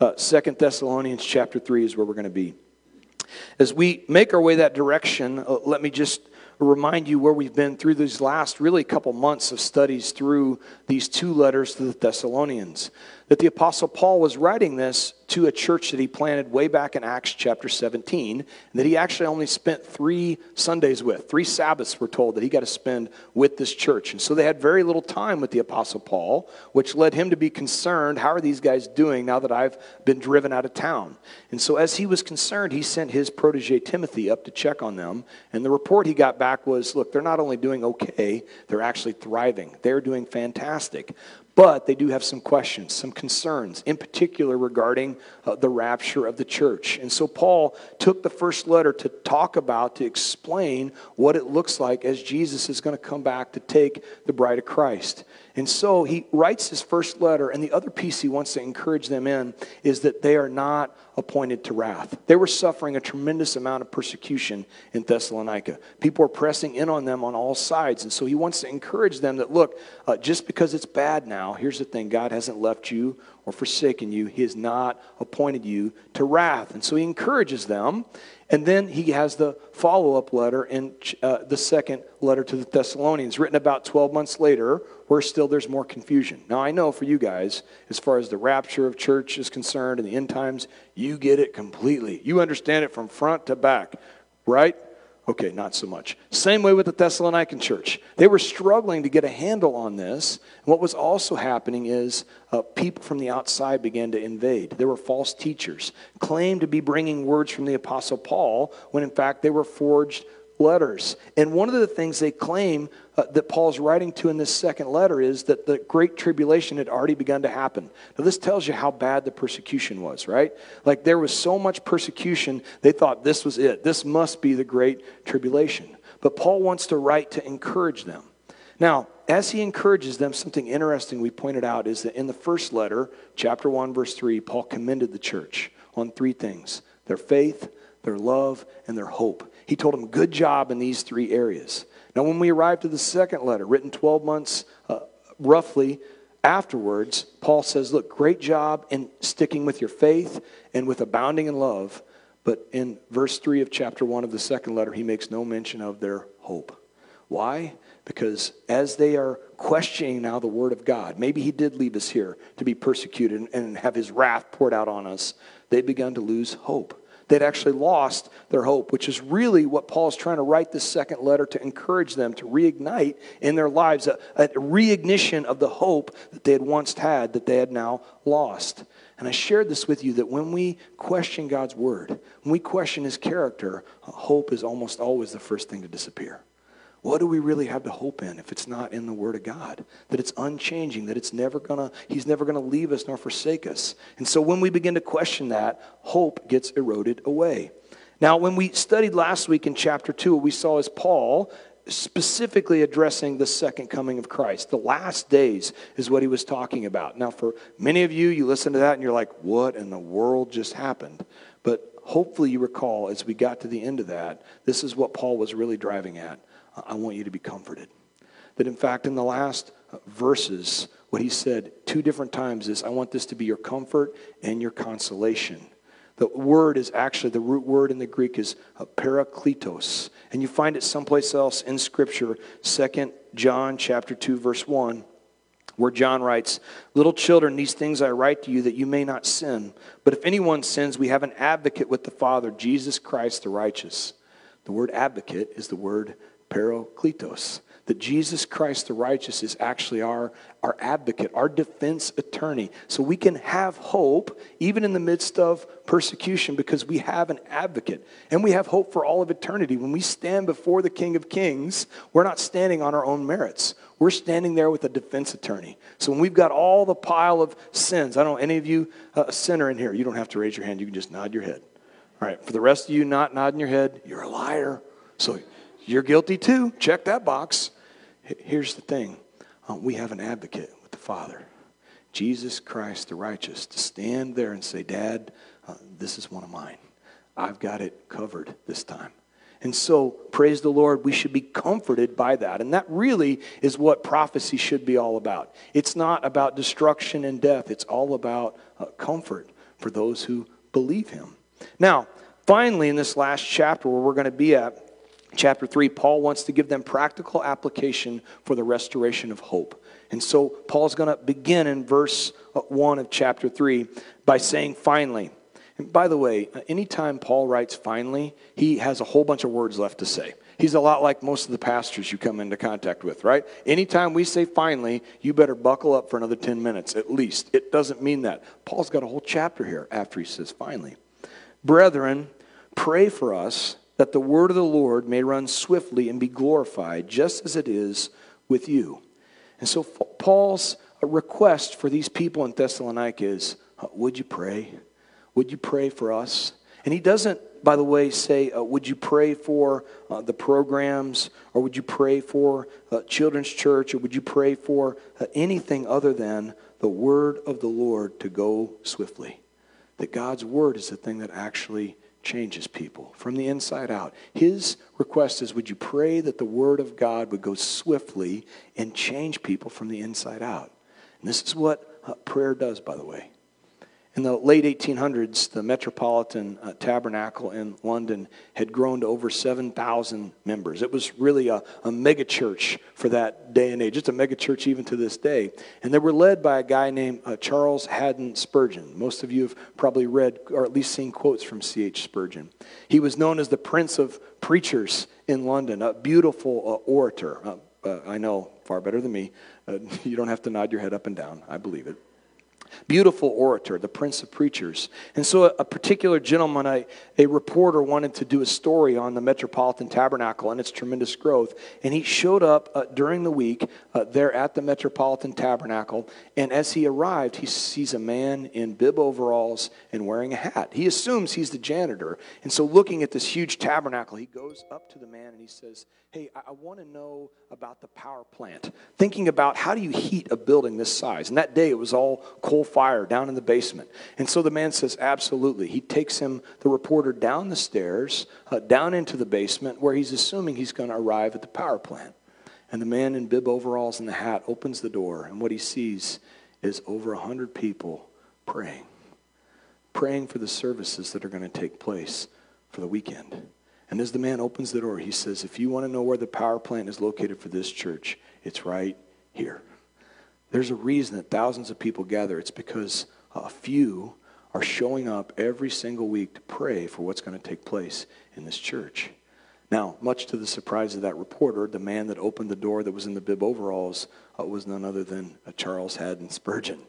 Uh, Second Thessalonians chapter 3 is where we're going to be. As we make our way that direction, uh, let me just remind you where we've been through these last really couple months of studies through these two letters to the Thessalonians that the Apostle Paul was writing this to a church that he planted way back in Acts chapter 17, that he actually only spent three Sundays with. Three Sabbaths were told that he got to spend with this church. And so they had very little time with the Apostle Paul, which led him to be concerned how are these guys doing now that I've been driven out of town? And so as he was concerned, he sent his protege Timothy up to check on them. And the report he got back was look, they're not only doing okay, they're actually thriving. They're doing fantastic. But they do have some questions, some concerns, in particular regarding uh, the rapture of the church. And so Paul took the first letter to talk about, to explain what it looks like as Jesus is going to come back to take the bride of Christ. And so he writes his first letter, and the other piece he wants to encourage them in is that they are not appointed to wrath. They were suffering a tremendous amount of persecution in Thessalonica. People were pressing in on them on all sides. And so he wants to encourage them that, look, uh, just because it's bad now, here's the thing God hasn't left you or forsaken you, He has not appointed you to wrath. And so he encourages them. And then he has the follow up letter in uh, the second letter to the Thessalonians, written about 12 months later, where still there's more confusion. Now, I know for you guys, as far as the rapture of church is concerned and the end times, you get it completely. You understand it from front to back, right? Okay, not so much. Same way with the Thessalonican church. They were struggling to get a handle on this. What was also happening is uh, people from the outside began to invade. There were false teachers, claimed to be bringing words from the Apostle Paul, when in fact they were forged letters. And one of the things they claim uh, that Paul's writing to in this second letter is that the great tribulation had already begun to happen. Now, this tells you how bad the persecution was, right? Like there was so much persecution, they thought this was it. This must be the great tribulation. But Paul wants to write to encourage them. Now, as he encourages them, something interesting we pointed out is that in the first letter, chapter 1, verse 3, Paul commended the church on three things their faith, their love, and their hope. He told him, Good job in these three areas. Now, when we arrive to the second letter, written 12 months uh, roughly afterwards, Paul says, Look, great job in sticking with your faith and with abounding in love. But in verse 3 of chapter 1 of the second letter, he makes no mention of their hope. Why? Because as they are questioning now the word of God, maybe he did leave us here to be persecuted and have his wrath poured out on us, they've begun to lose hope they'd actually lost their hope, which is really what Paul's trying to write this second letter to encourage them to reignite in their lives a, a reignition of the hope that they had once had that they had now lost. And I shared this with you that when we question God's word, when we question his character, hope is almost always the first thing to disappear. What do we really have to hope in if it's not in the Word of God? That it's unchanging, that it's never gonna, He's never gonna leave us nor forsake us. And so when we begin to question that, hope gets eroded away. Now, when we studied last week in chapter 2, what we saw is Paul specifically addressing the second coming of Christ. The last days is what he was talking about. Now, for many of you, you listen to that and you're like, what in the world just happened? But hopefully you recall as we got to the end of that, this is what Paul was really driving at. I want you to be comforted. That in fact, in the last verses, what he said two different times is, I want this to be your comfort and your consolation. The word is actually, the root word in the Greek is uh, parakletos. And you find it someplace else in Scripture, Second John chapter 2, verse 1 where John writes, Little children, these things I write to you that you may not sin. But if anyone sins, we have an advocate with the Father, Jesus Christ the righteous. The word advocate is the word parakletos. That Jesus Christ the righteous is actually our, our advocate, our defense attorney. So we can have hope even in the midst of persecution because we have an advocate. And we have hope for all of eternity. When we stand before the King of Kings, we're not standing on our own merits. We're standing there with a defense attorney. So when we've got all the pile of sins, I don't know, any of you uh, a sinner in here, you don't have to raise your hand. You can just nod your head. All right, for the rest of you not nodding your head, you're a liar. So you're guilty too. Check that box. Here's the thing uh, we have an advocate with the Father, Jesus Christ the righteous, to stand there and say, Dad, uh, this is one of mine. I've got it covered this time. And so, praise the Lord, we should be comforted by that. And that really is what prophecy should be all about. It's not about destruction and death, it's all about uh, comfort for those who believe him. Now, finally, in this last chapter where we're going to be at, chapter 3, Paul wants to give them practical application for the restoration of hope. And so Paul's going to begin in verse uh, 1 of chapter 3 by saying, finally. And by the way, uh, anytime Paul writes finally, he has a whole bunch of words left to say. He's a lot like most of the pastors you come into contact with, right? Anytime we say finally, you better buckle up for another 10 minutes at least. It doesn't mean that. Paul's got a whole chapter here after he says finally. Brethren, pray for us that the word of the Lord may run swiftly and be glorified, just as it is with you. And so Paul's request for these people in Thessalonica is uh, Would you pray? Would you pray for us? And he doesn't, by the way, say, uh, Would you pray for uh, the programs? Or would you pray for uh, Children's Church? Or would you pray for uh, anything other than the word of the Lord to go swiftly? That God's word is the thing that actually changes people from the inside out. His request is Would you pray that the Word of God would go swiftly and change people from the inside out? And this is what uh, prayer does, by the way. In the late 1800s, the Metropolitan uh, Tabernacle in London had grown to over 7,000 members. It was really a, a mega church for that day and age. It's a mega church even to this day. And they were led by a guy named uh, Charles Haddon Spurgeon. Most of you have probably read or at least seen quotes from C.H. Spurgeon. He was known as the Prince of Preachers in London, a beautiful uh, orator. Uh, uh, I know far better than me. Uh, you don't have to nod your head up and down. I believe it. Beautiful orator, the prince of preachers. And so, a, particular gentleman, a, a reporter, wanted to do a story on the Metropolitan Tabernacle and its tremendous growth. And he showed up uh, during the week uh, there at the Metropolitan Tabernacle. And as he arrived, he sees a man in bib overalls and wearing a hat. He assumes he's the janitor. And so, looking at this huge tabernacle, he goes up to the man and he says, Hey, I, I want to know about the power plant. Thinking about how do you heat a building this size? And that day it was all fire down in the basement. And so the man says, Absolutely. He takes him, the reporter, down the stairs, uh, down into the basement where he's assuming he's going to arrive at the power plant. And the man in bib overalls and the hat opens the door, and what he sees is over a 100 people praying, praying for the services that are going to take place for the weekend. And as the man opens the door, he says, If you want to know where the power plant is located for this church, it's right here. There's a reason that thousands of people gather. It's because a few are showing up every single week to pray for what's going to take place in this church. Now, much to the surprise of that reporter, the man that opened the door that was in the bib overalls uh, was none other than uh, Charles Haddon Spurgeon.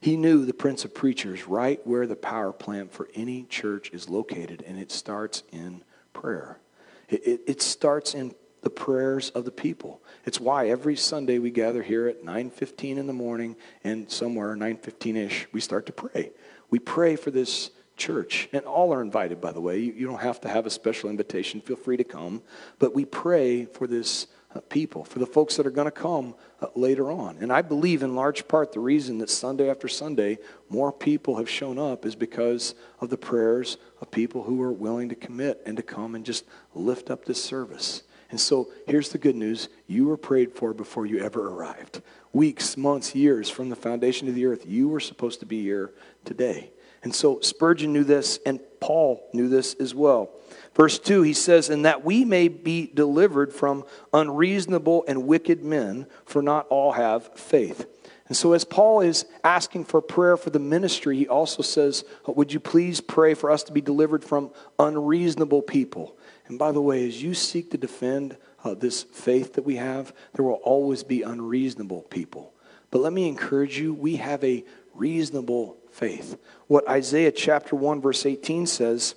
He knew the Prince of Preachers right where the power plant for any church is located, and it starts in prayer. It, it, it starts in the prayers of the people. It's why every Sunday we gather here at 9:15 in the morning and somewhere 9:15ish we start to pray. We pray for this church, and all are invited by the way. You, you don't have to have a special invitation. Feel free to come, but we pray for this uh, people, for the folks that are going to come uh, later on. And I believe in large part the reason that Sunday after Sunday more people have shown up is because of the prayers of people who are willing to commit and to come and just lift up this service. And so here's the good news you were prayed for before you ever arrived. Weeks, months, years from the foundation of the earth, you were supposed to be here today. And so Spurgeon knew this, and Paul knew this as well. Verse 2, he says, And that we may be delivered from unreasonable and wicked men, for not all have faith. And so, as Paul is asking for prayer for the ministry, he also says, Would you please pray for us to be delivered from unreasonable people? And by the way, as you seek to defend uh, this faith that we have, there will always be unreasonable people. But let me encourage you, we have a reasonable faith. What Isaiah chapter 1, verse 18 says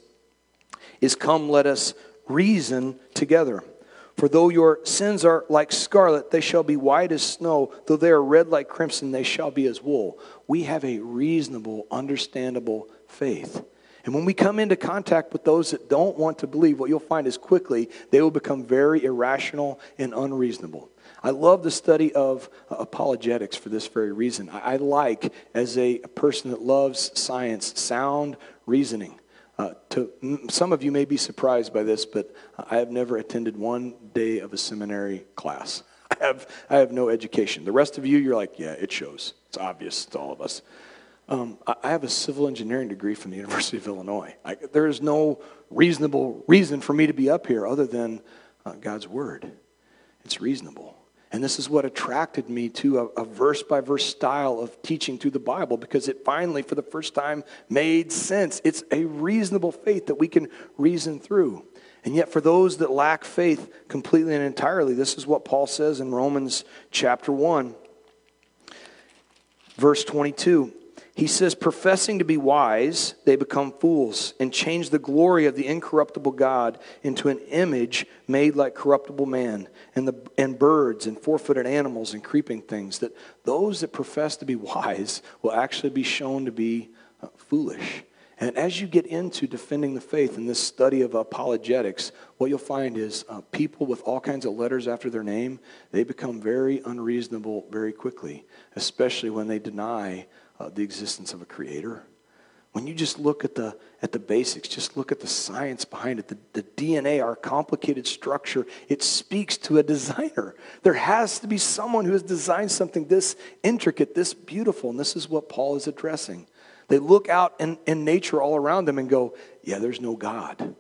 is come, let us reason together. For though your sins are like scarlet, they shall be white as snow. Though they are red like crimson, they shall be as wool. We have a reasonable, understandable faith. And when we come into contact with those that don't want to believe, what you'll find is quickly they will become very irrational and unreasonable. I love the study of uh, apologetics for this very reason. I, like, as a, a person that loves science, sound reasoning. Uh, to some of you may be surprised by this, but I have never attended one day of a seminary class. I have I have no education. The rest of you, you're like, yeah, it shows. It's obvious to all of us. Um, I have a civil engineering degree from the University of Illinois. I, there is no reasonable reason for me to be up here other than uh, God's Word. It's reasonable. And this is what attracted me to a verse by verse style of teaching through the Bible because it finally, for the first time, made sense. It's a reasonable faith that we can reason through. And yet, for those that lack faith completely and entirely, this is what Paul says in Romans chapter 1, verse 22. He says, professing to be wise, they become fools and change the glory of the incorruptible God into an image made like corruptible man and, the, and birds and four footed animals and creeping things. That those that profess to be wise will actually be shown to be uh, foolish. And as you get into defending the faith in this study of apologetics, what you'll find is uh, people with all kinds of letters after their name, they become very unreasonable very quickly, especially when they deny uh, the existence of a creator. When you just look at the, at the basics, just look at the science behind it, the, the DNA, our complicated structure, it speaks to a designer. There has to be someone who has designed something this intricate, this beautiful, and this is what Paul is addressing. They look out in, in nature all around them and go, Yeah, there's no God.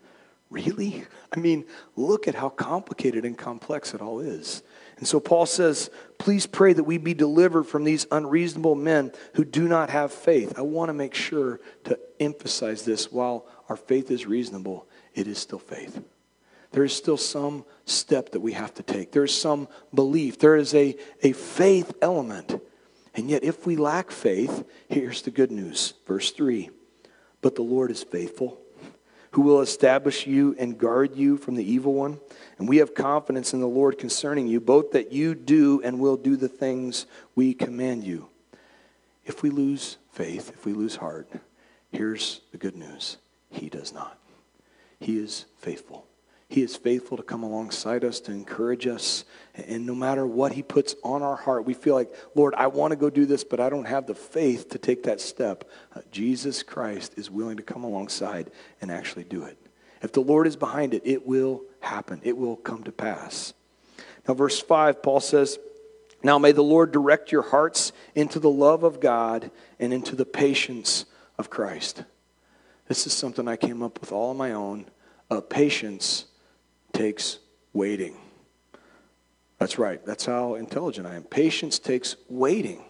Really? I mean, look at how complicated and complex it all is. And so Paul says, Please pray that we be delivered from these unreasonable men who do not have faith. I want to make sure to emphasize this while our faith is reasonable, it is still faith. There is still some step that we have to take. There is some belief. There is a, a faith element. And yet, if we lack faith, here's the good news. Verse 3 But the Lord is faithful who will establish you and guard you from the evil one. And we have confidence in the Lord concerning you, both that you do and will do the things we command you. If we lose faith, if we lose heart, here's the good news He does not. He is faithful. He is faithful to come alongside us, to encourage us. And no matter what He puts on our heart, we feel like, Lord, I want to go do this, but I don't have the faith to take that step. Uh, Jesus Christ is willing to come alongside and actually do it. If the Lord is behind it, it will happen, it will come to pass. Now, verse 5, Paul says, Now may the Lord direct your hearts into the love of God and into the patience of Christ. This is something I came up with all on my own. Uh, patience takes waiting. That's right. That's how intelligent I am. Patience takes waiting.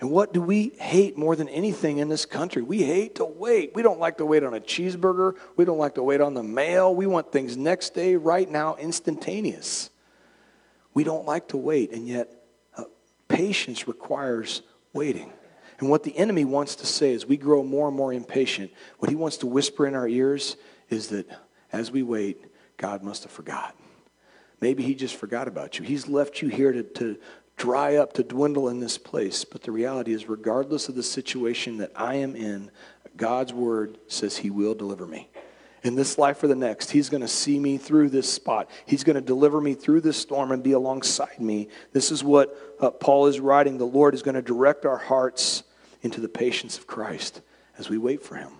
And what do we hate more than anything in this country? We hate to wait. We don't like to wait on a cheeseburger. We don't like to wait on the mail. We want things next day, right now, instantaneous. We don't like to wait, and yet uh, patience requires waiting. And what the enemy wants to say as we grow more and more impatient, what he wants to whisper in our ears is that as we wait, God must have forgot. Maybe he just forgot about you. He's left you here to, to dry up, to dwindle in this place. But the reality is, regardless of the situation that I am in, God's word says he will deliver me. In this life or the next, he's going to see me through this spot. He's going to deliver me through this storm and be alongside me. This is what uh, Paul is writing. The Lord is going to direct our hearts into the patience of Christ as we wait for him.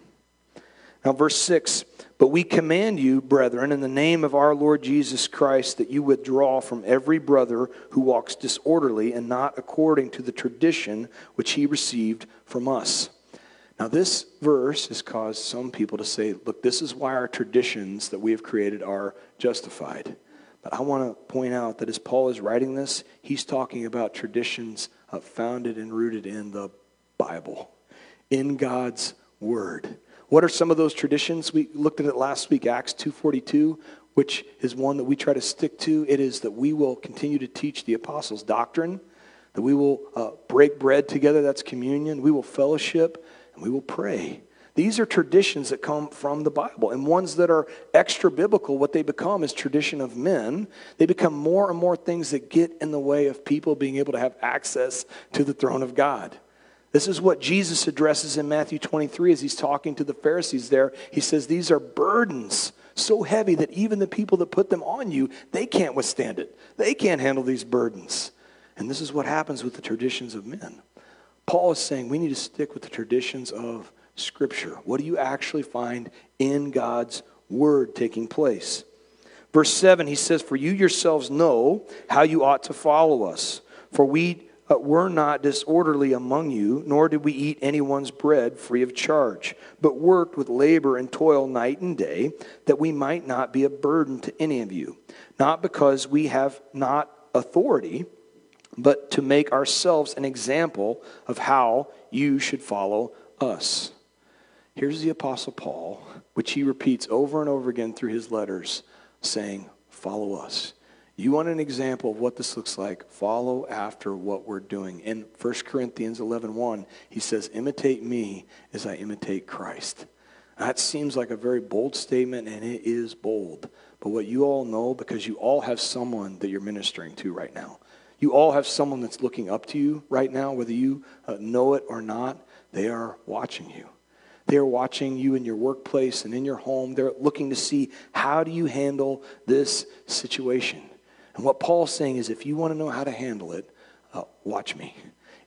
Now, verse 6 But we command you, brethren, in the name of our Lord Jesus Christ, that you withdraw from every brother who walks disorderly and not according to the tradition which he received from us. Now, this verse has caused some people to say, look, this is why our traditions that we have created are justified. But I want to point out that as Paul is writing this, he's talking about traditions uh, founded and rooted in the Bible, in God's Word. What are some of those traditions? We looked at it last week, Acts 2.42, which is one that we try to stick to. It is that we will continue to teach the apostles' doctrine, that we will uh, break bread together, that's communion, we will fellowship, and we will pray. These are traditions that come from the Bible. And ones that are extra biblical, what they become is tradition of men. They become more and more things that get in the way of people being able to have access to the throne of God. This is what Jesus addresses in Matthew 23 as he's talking to the Pharisees there. He says, These are burdens so heavy that even the people that put them on you, they can't withstand it. They can't handle these burdens. And this is what happens with the traditions of men. Paul is saying we need to stick with the traditions of Scripture. What do you actually find in God's Word taking place? Verse 7, he says, For you yourselves know how you ought to follow us. For we were not disorderly among you, nor did we eat anyone's bread free of charge, but worked with labor and toil night and day, that we might not be a burden to any of you, not because we have not authority, but to make ourselves an example of how you should follow us. Here's the Apostle Paul, which he repeats over and over again through his letters, saying, Follow us. You want an example of what this looks like? Follow after what we're doing. In 1 Corinthians 11 1, he says, Imitate me as I imitate Christ. That seems like a very bold statement, and it is bold. But what you all know, because you all have someone that you're ministering to right now, you all have someone that's looking up to you right now, whether you uh, know it or not, they are watching you. They are watching you in your workplace and in your home. They're looking to see how do you handle this situation. And what Paul's saying is if you want to know how to handle it, uh, watch me.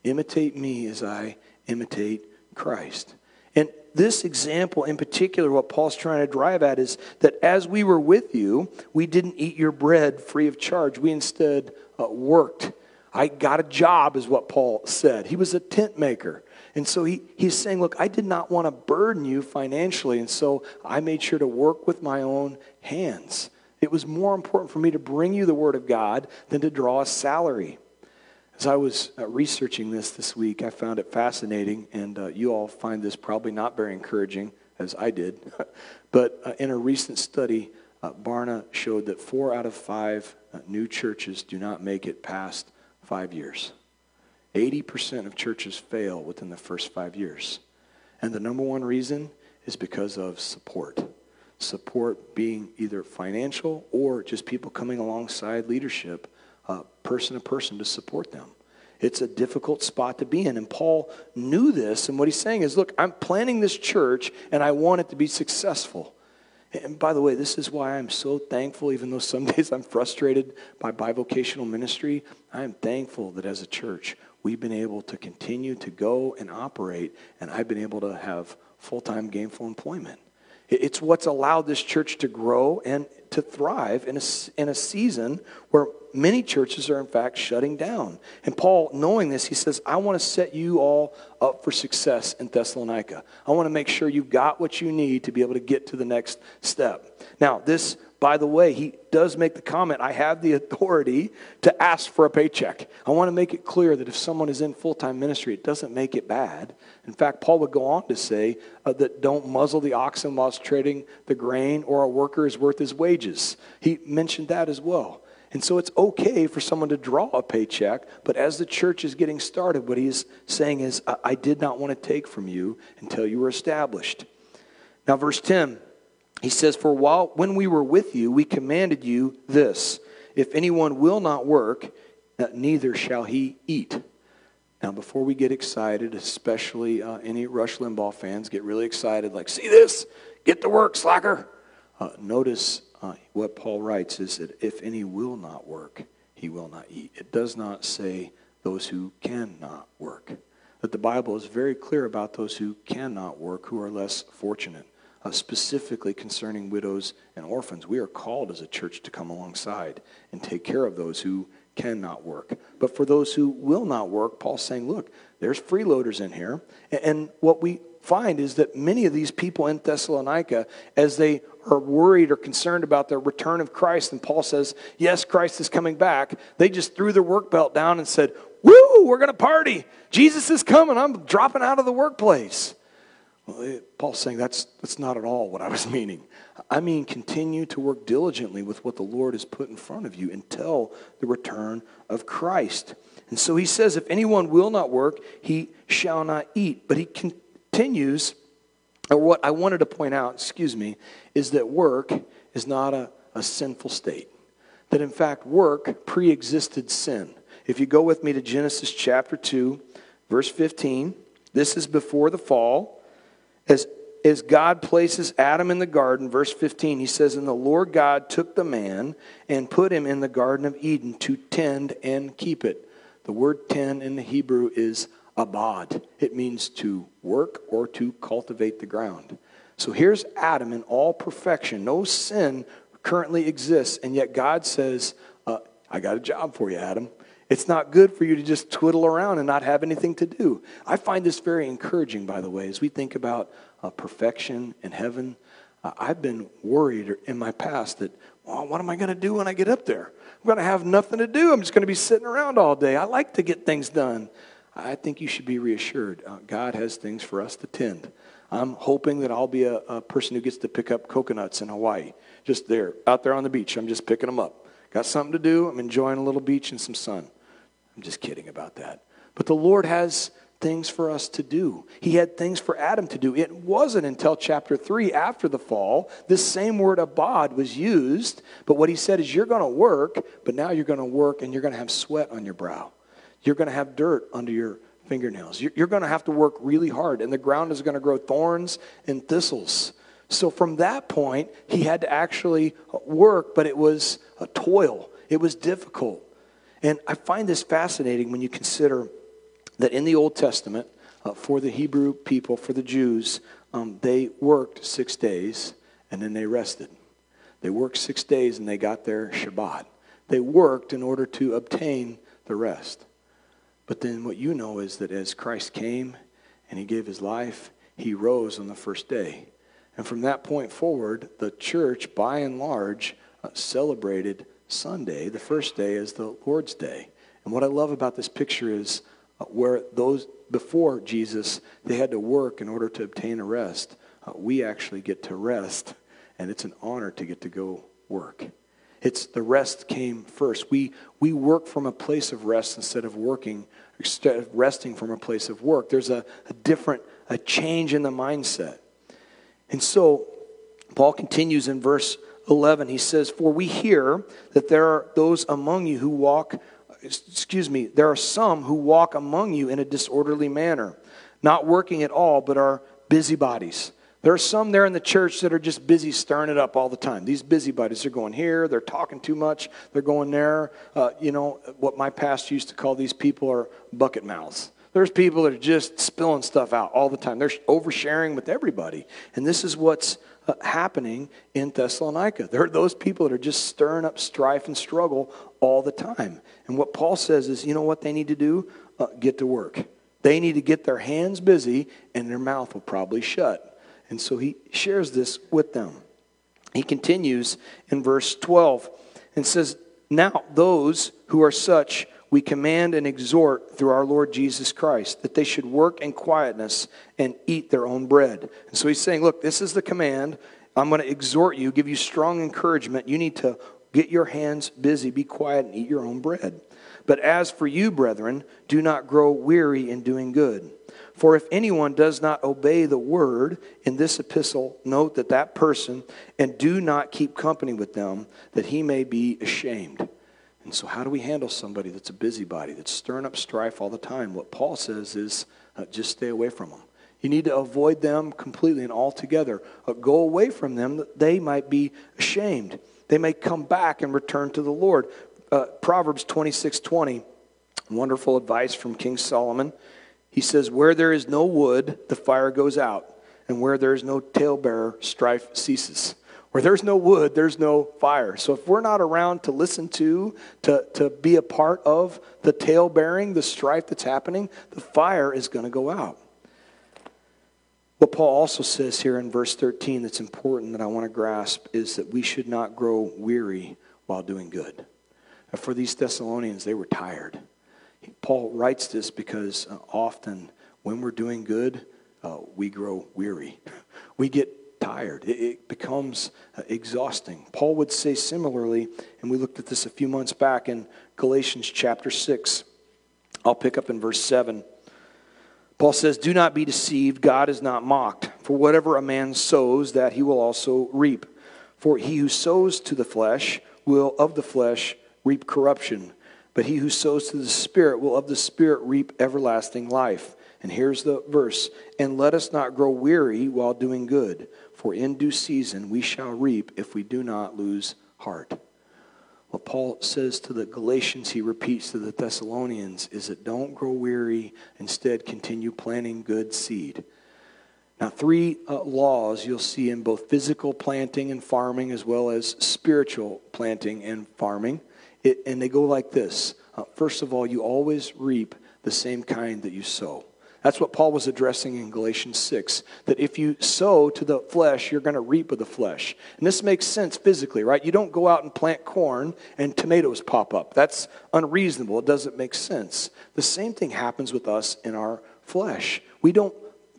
Imitate me as I imitate Christ. And this example in particular, what Paul's trying to drive at is that as we were with you, we didn't eat your bread free of charge. We instead uh, worked. I got a job, is what Paul said. He was a tent maker. And so he, he's saying, Look, I did not want to burden you financially, and so I made sure to work with my own hands. It was more important for me to bring you the Word of God than to draw a salary. As I was uh, researching this this week, I found it fascinating, and uh, you all find this probably not very encouraging, as I did. but uh, in a recent study, uh, Barna showed that four out of five uh, new churches do not make it past five years. 80% of churches fail within the first five years. And the number one reason is because of support support being either financial or just people coming alongside leadership, uh, person to person, to support them. It's a difficult spot to be in. And Paul knew this. And what he's saying is look, I'm planning this church and I want it to be successful. And by the way, this is why I'm so thankful, even though some days I'm frustrated by bivocational ministry. I am thankful that as a church, we've been able to continue to go and operate, and I've been able to have full time gainful employment. It's what's allowed this church to grow and to thrive in a, in a season where many churches are, in fact, shutting down. And Paul, knowing this, he says, I want to set you all up for success in Thessalonica. I want to make sure you've got what you need to be able to get to the next step. Now, this by the way, he does make the comment I have the authority to ask for a paycheck. I want to make it clear that if someone is in full time ministry, it doesn't make it bad. In fact, Paul would go on to say uh, that don't muzzle the oxen whilst trading the grain, or a worker is worth his wages. He mentioned that as well. And so it's okay for someone to draw a paycheck, but as the church is getting started, what he's saying is, I did not want to take from you until you were established. Now, verse 10 he says, For while when we were with you, we commanded you this if anyone will not work, neither shall he eat. Now, before we get excited, especially uh, any Rush Limbaugh fans get really excited, like, see this? Get to work, slacker. Uh, notice uh, what Paul writes is that if any will not work, he will not eat. It does not say those who cannot work. But the Bible is very clear about those who cannot work, who are less fortunate uh, specifically concerning widows and orphans. We are called as a church to come alongside and take care of those who cannot work. But for those who will not work, Paul's saying, look, there's freeloaders in here. And what we find is that many of these people in Thessalonica, as they are worried or concerned about the return of Christ, and Paul says, yes, Christ is coming back, they just threw their work belt down and said, woo, we're going to party. Jesus is coming. I'm dropping out of the workplace. Well, Paul's saying that's, that's not at all what I was meaning. I mean, continue to work diligently with what the Lord has put in front of you until the return of Christ. And so he says, if anyone will not work, he shall not eat. But he continues, or what I wanted to point out, excuse me, is that work is not a, a sinful state. That in fact, work pre existed sin. If you go with me to Genesis chapter 2, verse 15, this is before the fall. As, as God places Adam in the garden, verse 15, he says, And the Lord God took the man and put him in the Garden of Eden to tend and keep it. The word tend in the Hebrew is abad, it means to work or to cultivate the ground. So here's Adam in all perfection. No sin currently exists, and yet God says, uh, I got a job for you, Adam. It's not good for you to just twiddle around and not have anything to do. I find this very encouraging, by the way, as we think about uh, perfection in heaven. Uh, I've been worried in my past that, well, what am I going to do when I get up there? I'm going to have nothing to do. I'm just going to be sitting around all day. I like to get things done. I think you should be reassured. Uh, God has things for us to tend. I'm hoping that I'll be a, a person who gets to pick up coconuts in Hawaii, just there, out there on the beach. I'm just picking them up. Got something to do. I'm enjoying a little beach and some sun. I'm just kidding about that. But the Lord has things for us to do. He had things for Adam to do. It wasn't until chapter 3, after the fall, this same word abad was used. But what he said is, you're going to work, but now you're going to work and you're going to have sweat on your brow. You're going to have dirt under your fingernails. You're going to have to work really hard, and the ground is going to grow thorns and thistles. So from that point, he had to actually work, but it was a toil. It was difficult. And I find this fascinating when you consider that in the Old Testament, uh, for the Hebrew people, for the Jews, um, they worked six days and then they rested. They worked six days and they got their Shabbat. They worked in order to obtain the rest. But then what you know is that as Christ came and he gave his life, he rose on the first day. And from that point forward, the church, by and large, uh, celebrated Sunday, the first day, as the Lord's Day. And what I love about this picture is uh, where those before Jesus, they had to work in order to obtain a rest. Uh, we actually get to rest, and it's an honor to get to go work. It's the rest came first. We, we work from a place of rest instead of working, instead of resting from a place of work. There's a, a different, a change in the mindset. And so, Paul continues in verse 11, he says, For we hear that there are those among you who walk, excuse me, there are some who walk among you in a disorderly manner, not working at all, but are busybodies. There are some there in the church that are just busy stirring it up all the time. These busybodies are going here, they're talking too much, they're going there. Uh, you know, what my pastor used to call these people are bucket mouths. There's people that are just spilling stuff out all the time. They're oversharing with everybody. And this is what's uh, happening in Thessalonica. There are those people that are just stirring up strife and struggle all the time. And what Paul says is, you know what they need to do? Uh, get to work. They need to get their hands busy, and their mouth will probably shut. And so he shares this with them. He continues in verse 12 and says, Now those who are such we command and exhort through our Lord Jesus Christ that they should work in quietness and eat their own bread. And so he's saying, Look, this is the command. I'm going to exhort you, give you strong encouragement. You need to get your hands busy, be quiet, and eat your own bread. But as for you, brethren, do not grow weary in doing good. For if anyone does not obey the word in this epistle, note that that person, and do not keep company with them, that he may be ashamed. And so, how do we handle somebody that's a busybody, that's stirring up strife all the time? What Paul says is uh, just stay away from them. You need to avoid them completely and altogether. Uh, go away from them that they might be ashamed. They may come back and return to the Lord. Uh, Proverbs 26 20, wonderful advice from King Solomon. He says, Where there is no wood, the fire goes out, and where there is no talebearer, strife ceases. Where there's no wood, there's no fire. So if we're not around to listen to, to, to be a part of the tale bearing, the strife that's happening, the fire is going to go out. What Paul also says here in verse 13 that's important that I want to grasp is that we should not grow weary while doing good. For these Thessalonians, they were tired. Paul writes this because uh, often when we're doing good, uh, we grow weary. We get tired. It, it becomes uh, exhausting. Paul would say similarly, and we looked at this a few months back in Galatians chapter 6. I'll pick up in verse 7. Paul says, Do not be deceived. God is not mocked. For whatever a man sows, that he will also reap. For he who sows to the flesh will of the flesh reap corruption. But he who sows to the Spirit will of the Spirit reap everlasting life. And here's the verse And let us not grow weary while doing good, for in due season we shall reap if we do not lose heart. What Paul says to the Galatians, he repeats to the Thessalonians, is that don't grow weary, instead, continue planting good seed. Now, three uh, laws you'll see in both physical planting and farming, as well as spiritual planting and farming. It, and they go like this uh, first of all, you always reap the same kind that you sow. That's what Paul was addressing in Galatians 6 that if you sow to the flesh, you're going to reap of the flesh. And this makes sense physically, right? You don't go out and plant corn and tomatoes pop up. That's unreasonable. It doesn't make sense. The same thing happens with us in our flesh. We don't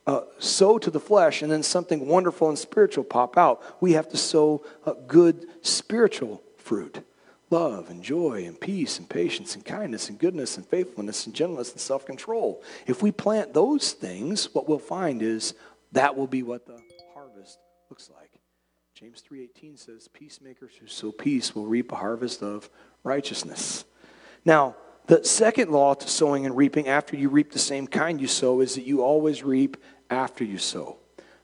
uh, sow to the flesh and then something wonderful and spiritual pop out. We have to sow a good spiritual fruit love and joy and peace and patience and kindness and goodness and faithfulness and gentleness and self-control. If we plant those things what we'll find is that will be what the harvest looks like. James 3.18 says peacemakers who sow peace will reap a harvest of righteousness. Now the second law to sowing and reaping after you reap the same kind you sow is that you always reap after you sow.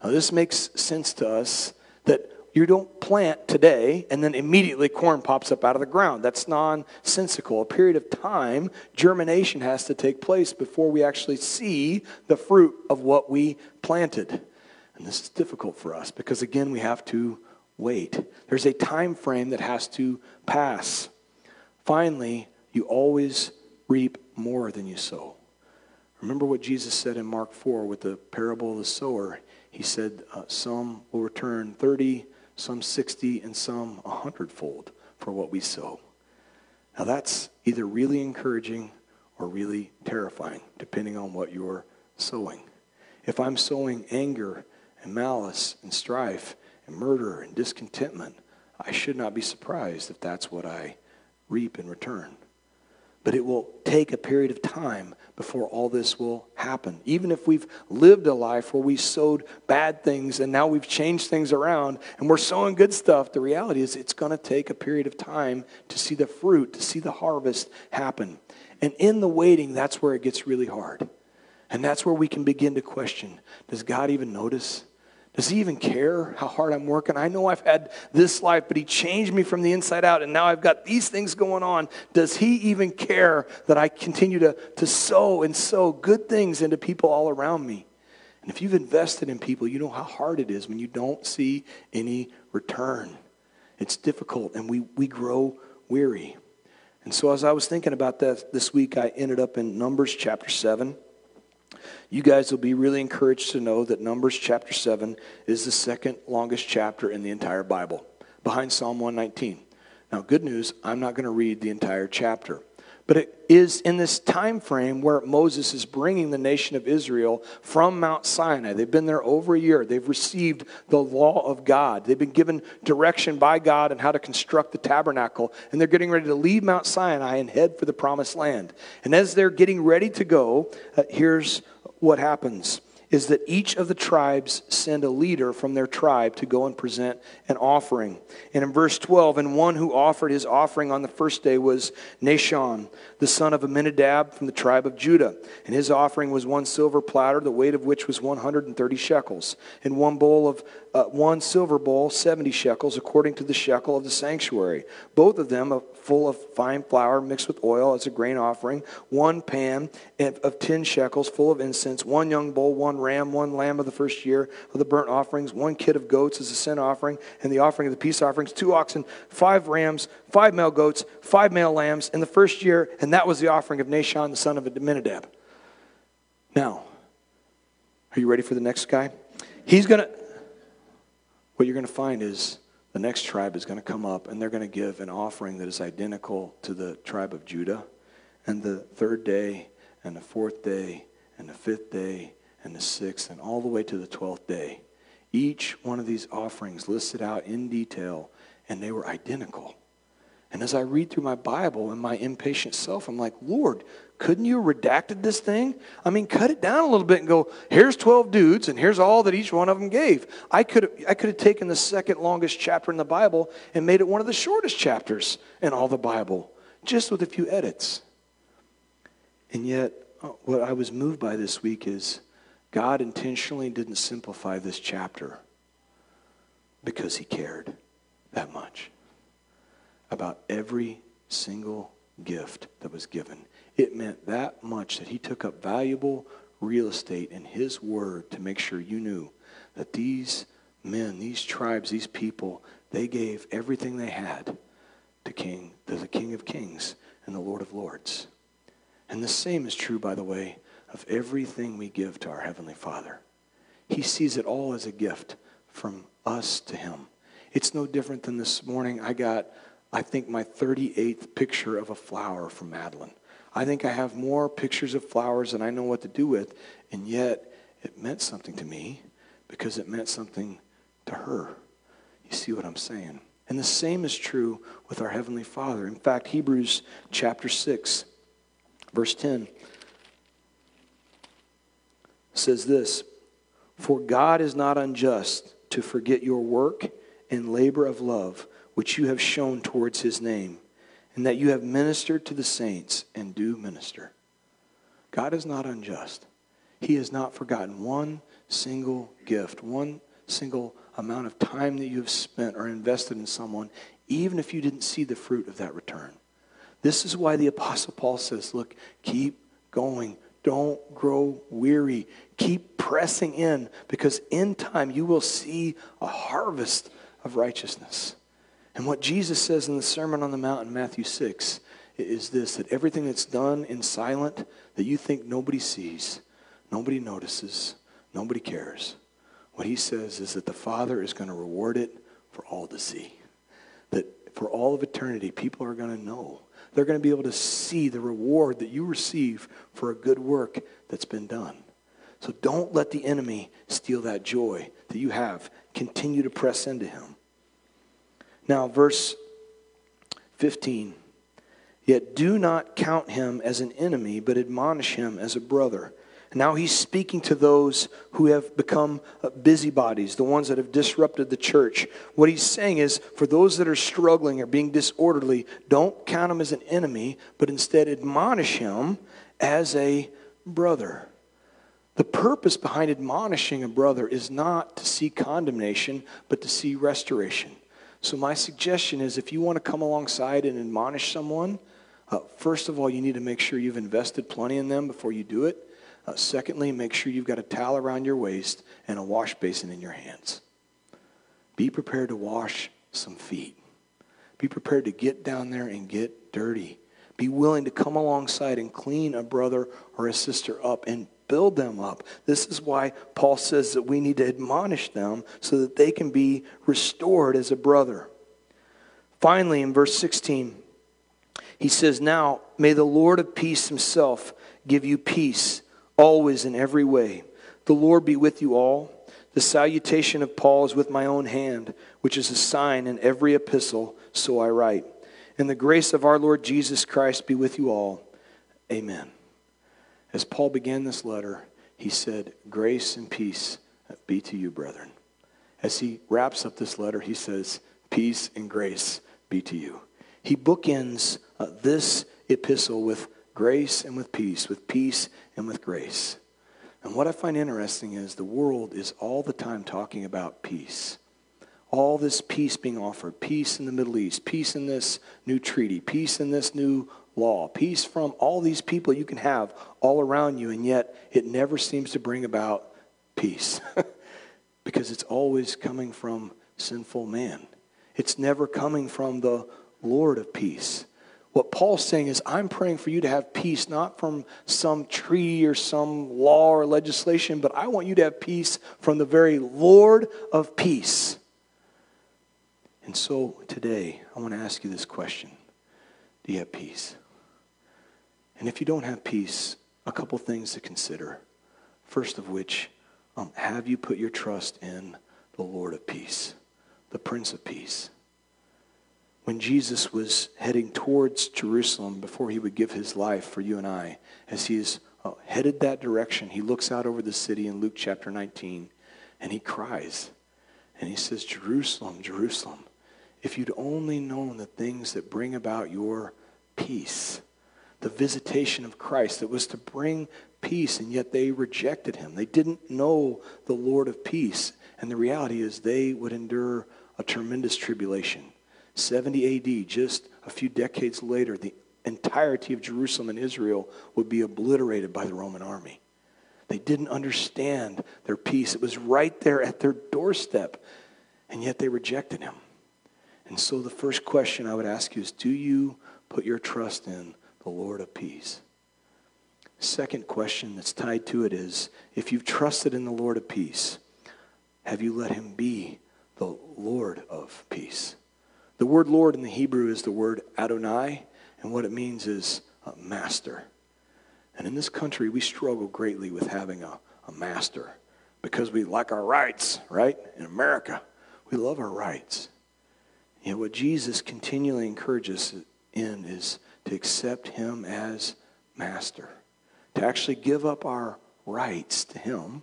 Now this makes sense to us that you don't plant today and then immediately corn pops up out of the ground. That's nonsensical. A period of time, germination has to take place before we actually see the fruit of what we planted. And this is difficult for us because, again, we have to wait. There's a time frame that has to pass. Finally, you always reap more than you sow. Remember what Jesus said in Mark 4 with the parable of the sower. He said, uh, Some will return 30, some 60, and some a hundredfold for what we sow. Now, that's either really encouraging or really terrifying, depending on what you're sowing. If I'm sowing anger and malice and strife and murder and discontentment, I should not be surprised if that's what I reap in return. But it will take a period of time before all this will happen. Even if we've lived a life where we sowed bad things and now we've changed things around and we're sowing good stuff, the reality is it's going to take a period of time to see the fruit, to see the harvest happen. And in the waiting, that's where it gets really hard. And that's where we can begin to question does God even notice? Does he even care how hard I'm working? I know I've had this life, but he changed me from the inside out, and now I've got these things going on. Does he even care that I continue to, to sow and sow good things into people all around me? And if you've invested in people, you know how hard it is when you don't see any return. It's difficult, and we, we grow weary. And so, as I was thinking about that this week, I ended up in Numbers chapter 7. You guys will be really encouraged to know that Numbers chapter 7 is the second longest chapter in the entire Bible, behind Psalm 119. Now, good news, I'm not going to read the entire chapter. But it is in this time frame where Moses is bringing the nation of Israel from Mount Sinai. They've been there over a year. They've received the law of God. They've been given direction by God on how to construct the tabernacle. And they're getting ready to leave Mount Sinai and head for the promised land. And as they're getting ready to go, uh, here's what happens is that each of the tribes send a leader from their tribe to go and present an offering. And in verse 12, and one who offered his offering on the first day was Nahshon, the son of Amminadab from the tribe of Judah. And his offering was one silver platter, the weight of which was 130 shekels, and one bowl of uh, one silver bowl, 70 shekels, according to the shekel of the sanctuary. Both of them full of fine flour mixed with oil as a grain offering, one pan of 10 shekels full of incense, one young bull, one ram, one lamb of the first year of the burnt offerings, one kid of goats as a sin offering, and the offering of the peace offerings, two oxen, five rams, five male goats, five male lambs in the first year, and that was the offering of Nahshon, the son of Amminadab. Now, are you ready for the next guy? He's going to what you're going to find is the next tribe is going to come up and they're going to give an offering that is identical to the tribe of Judah. And the third day, and the fourth day, and the fifth day, and the sixth, and all the way to the twelfth day. Each one of these offerings listed out in detail, and they were identical. And as I read through my Bible and my impatient self, I'm like, Lord, couldn't you have redacted this thing? I mean, cut it down a little bit and go, here's 12 dudes, and here's all that each one of them gave. I could have, I could have taken the second longest chapter in the Bible and made it one of the shortest chapters in all the Bible, just with a few edits. And yet, uh, what I was moved by this week is God intentionally didn't simplify this chapter because he cared that much about every single gift that was given. It meant that much that he took up valuable real estate in his word to make sure you knew that these men, these tribes, these people, they gave everything they had to King, to the King of Kings, and the Lord of Lords. And the same is true, by the way, of everything we give to our Heavenly Father. He sees it all as a gift from us to Him. It's no different than this morning. I got, I think, my 38th picture of a flower from Madeline. I think I have more pictures of flowers than I know what to do with, and yet it meant something to me because it meant something to her. You see what I'm saying? And the same is true with our Heavenly Father. In fact, Hebrews chapter 6, verse 10 says this For God is not unjust to forget your work and labor of love, which you have shown towards his name, and that you have ministered to the saints and do minister. God is not unjust. He has not forgotten one single gift, one single amount of time that you have spent or invested in someone, even if you didn't see the fruit of that return. This is why the Apostle Paul says, look, keep going. Don't grow weary. Keep pressing in because in time you will see a harvest of righteousness. And what Jesus says in the Sermon on the Mount in Matthew 6 is this that everything that's done in silent that you think nobody sees, nobody notices, nobody cares. What he says is that the Father is going to reward it for all to see. That for all of eternity, people are going to know. They're going to be able to see the reward that you receive for a good work that's been done. So don't let the enemy steal that joy that you have. Continue to press into him. Now, verse 15. Yet do not count him as an enemy, but admonish him as a brother. Now he's speaking to those who have become busybodies, the ones that have disrupted the church. What he's saying is for those that are struggling or being disorderly, don't count him as an enemy, but instead admonish him as a brother. The purpose behind admonishing a brother is not to see condemnation, but to see restoration. So, my suggestion is if you want to come alongside and admonish someone, uh, first of all, you need to make sure you've invested plenty in them before you do it. Uh, secondly, make sure you've got a towel around your waist and a wash basin in your hands. Be prepared to wash some feet. Be prepared to get down there and get dirty. Be willing to come alongside and clean a brother or a sister up and build them up. This is why Paul says that we need to admonish them so that they can be restored as a brother. Finally, in verse 16, he says, Now may the Lord of peace himself give you peace always in every way. The Lord be with you all. The salutation of Paul is with my own hand, which is a sign in every epistle, so I write. And the grace of our Lord Jesus Christ be with you all. Amen. As Paul began this letter, he said, Grace and peace be to you, brethren. As he wraps up this letter, he says, Peace and grace be to you. He bookends uh, this epistle with grace and with peace, with peace and with grace. And what I find interesting is the world is all the time talking about peace. All this peace being offered peace in the Middle East, peace in this new treaty, peace in this new law, peace from all these people you can have all around you, and yet it never seems to bring about peace because it's always coming from sinful man. It's never coming from the Lord of peace. What Paul's saying is, I'm praying for you to have peace, not from some treaty or some law or legislation, but I want you to have peace from the very Lord of peace. And so today, I want to ask you this question Do you have peace? And if you don't have peace, a couple things to consider. First of which, um, have you put your trust in the Lord of peace, the Prince of Peace? when Jesus was heading towards Jerusalem before he would give his life for you and I, as he is uh, headed that direction, he looks out over the city in Luke chapter 19 and he cries. And he says, Jerusalem, Jerusalem, if you'd only known the things that bring about your peace, the visitation of Christ that was to bring peace, and yet they rejected him. They didn't know the Lord of peace. And the reality is they would endure a tremendous tribulation. 70 AD, just a few decades later, the entirety of Jerusalem and Israel would be obliterated by the Roman army. They didn't understand their peace. It was right there at their doorstep, and yet they rejected him. And so the first question I would ask you is do you put your trust in the Lord of peace. Second question that's tied to it is if you've trusted in the Lord of peace, have you let him be the Lord of peace? The word Lord in the Hebrew is the word Adonai, and what it means is master. And in this country, we struggle greatly with having a, a master because we like our rights, right? In America, we love our rights. Know, what Jesus continually encourages in is to accept him as master to actually give up our rights to Him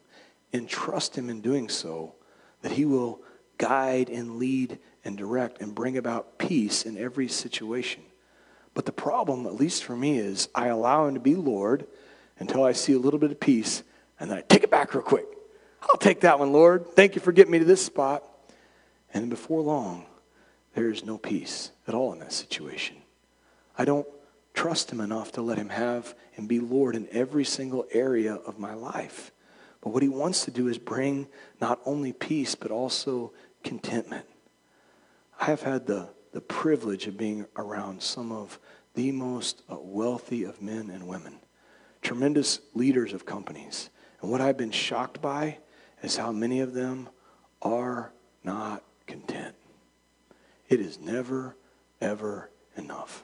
and trust Him in doing so, that He will guide and lead and direct and bring about peace in every situation. But the problem, at least for me, is I allow Him to be Lord until I see a little bit of peace, and then I take it back real quick. I'll take that one, Lord. Thank you for getting me to this spot. And before long, there is no peace at all in that situation. I don't trust Him enough to let Him have and be Lord in every single area of my life. But what He wants to do is bring not only peace, but also contentment. I have had the, the privilege of being around some of the most uh, wealthy of men and women, tremendous leaders of companies. And what I've been shocked by is how many of them are not content. It is never, ever enough.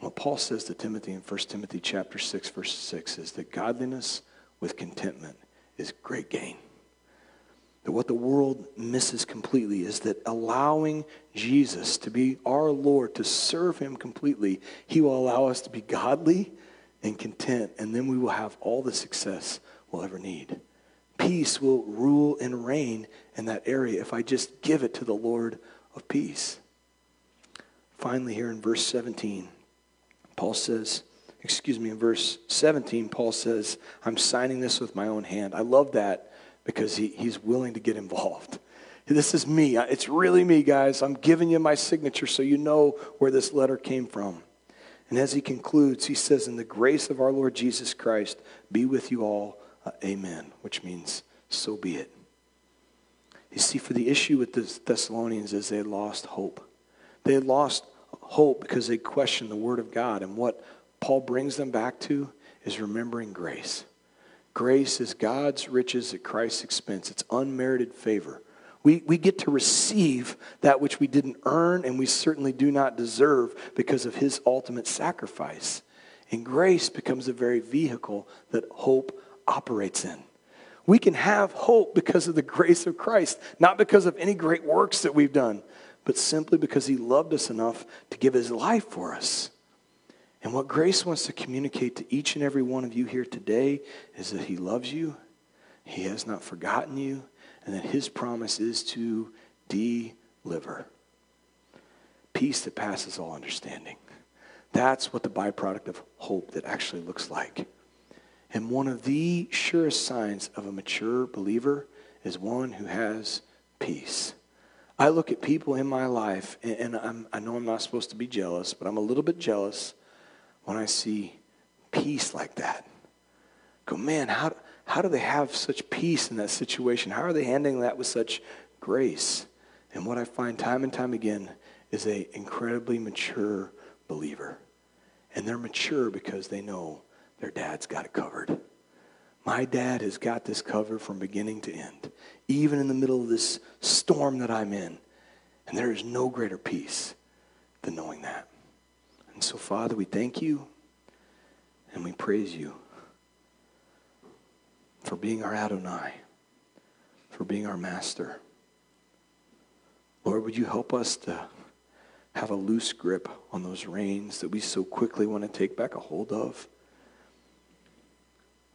What Paul says to Timothy in 1 Timothy chapter 6 verse 6 is that godliness with contentment is great gain. That what the world misses completely is that allowing Jesus to be our Lord, to serve him completely, he will allow us to be godly and content, and then we will have all the success we'll ever need. Peace will rule and reign in that area if I just give it to the Lord of peace. Finally, here in verse 17, Paul says, excuse me, in verse 17, Paul says, I'm signing this with my own hand. I love that because he, he's willing to get involved. This is me. It's really me, guys. I'm giving you my signature so you know where this letter came from. And as he concludes, he says, In the grace of our Lord Jesus Christ be with you all. Uh, amen. Which means, so be it. You see, for the issue with the Thessalonians is they lost hope. They had lost hope because they question the Word of God. And what Paul brings them back to is remembering grace. Grace is God's riches at Christ's expense, it's unmerited favor. We, we get to receive that which we didn't earn and we certainly do not deserve because of his ultimate sacrifice. And grace becomes the very vehicle that hope operates in. We can have hope because of the grace of Christ, not because of any great works that we've done, but simply because he loved us enough to give his life for us. And what grace wants to communicate to each and every one of you here today is that he loves you, he has not forgotten you, and that his promise is to deliver. Peace that passes all understanding. That's what the byproduct of hope that actually looks like. And one of the surest signs of a mature believer is one who has peace. I look at people in my life, and, and i know I'm not supposed to be jealous, but I'm a little bit jealous when I see peace like that. Go, man, how, how do they have such peace in that situation? How are they handling that with such grace? And what I find time and time again is a incredibly mature believer. And they're mature because they know their dad's got it covered. My dad has got this covered from beginning to end, even in the middle of this storm that I'm in. And there is no greater peace than knowing that. And so, Father, we thank you and we praise you for being our Adonai, for being our master. Lord, would you help us to have a loose grip on those reins that we so quickly want to take back a hold of?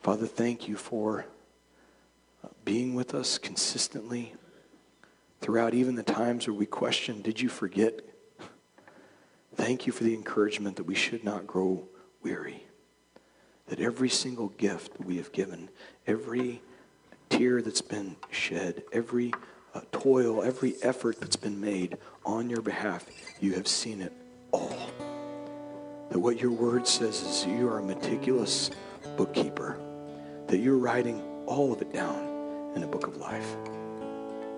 Father, thank you for uh, being with us consistently throughout even the times where we question, did you forget? Thank you for the encouragement that we should not grow weary. That every single gift that we have given, every tear that's been shed, every uh, toil, every effort that's been made on your behalf, you have seen it all. That what your word says is you are a meticulous bookkeeper that you're writing all of it down in the book of life.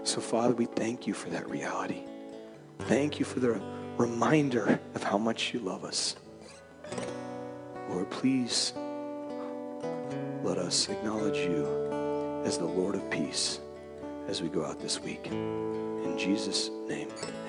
So, Father, we thank you for that reality. Thank you for the reminder of how much you love us. Lord, please let us acknowledge you as the Lord of peace as we go out this week. In Jesus' name.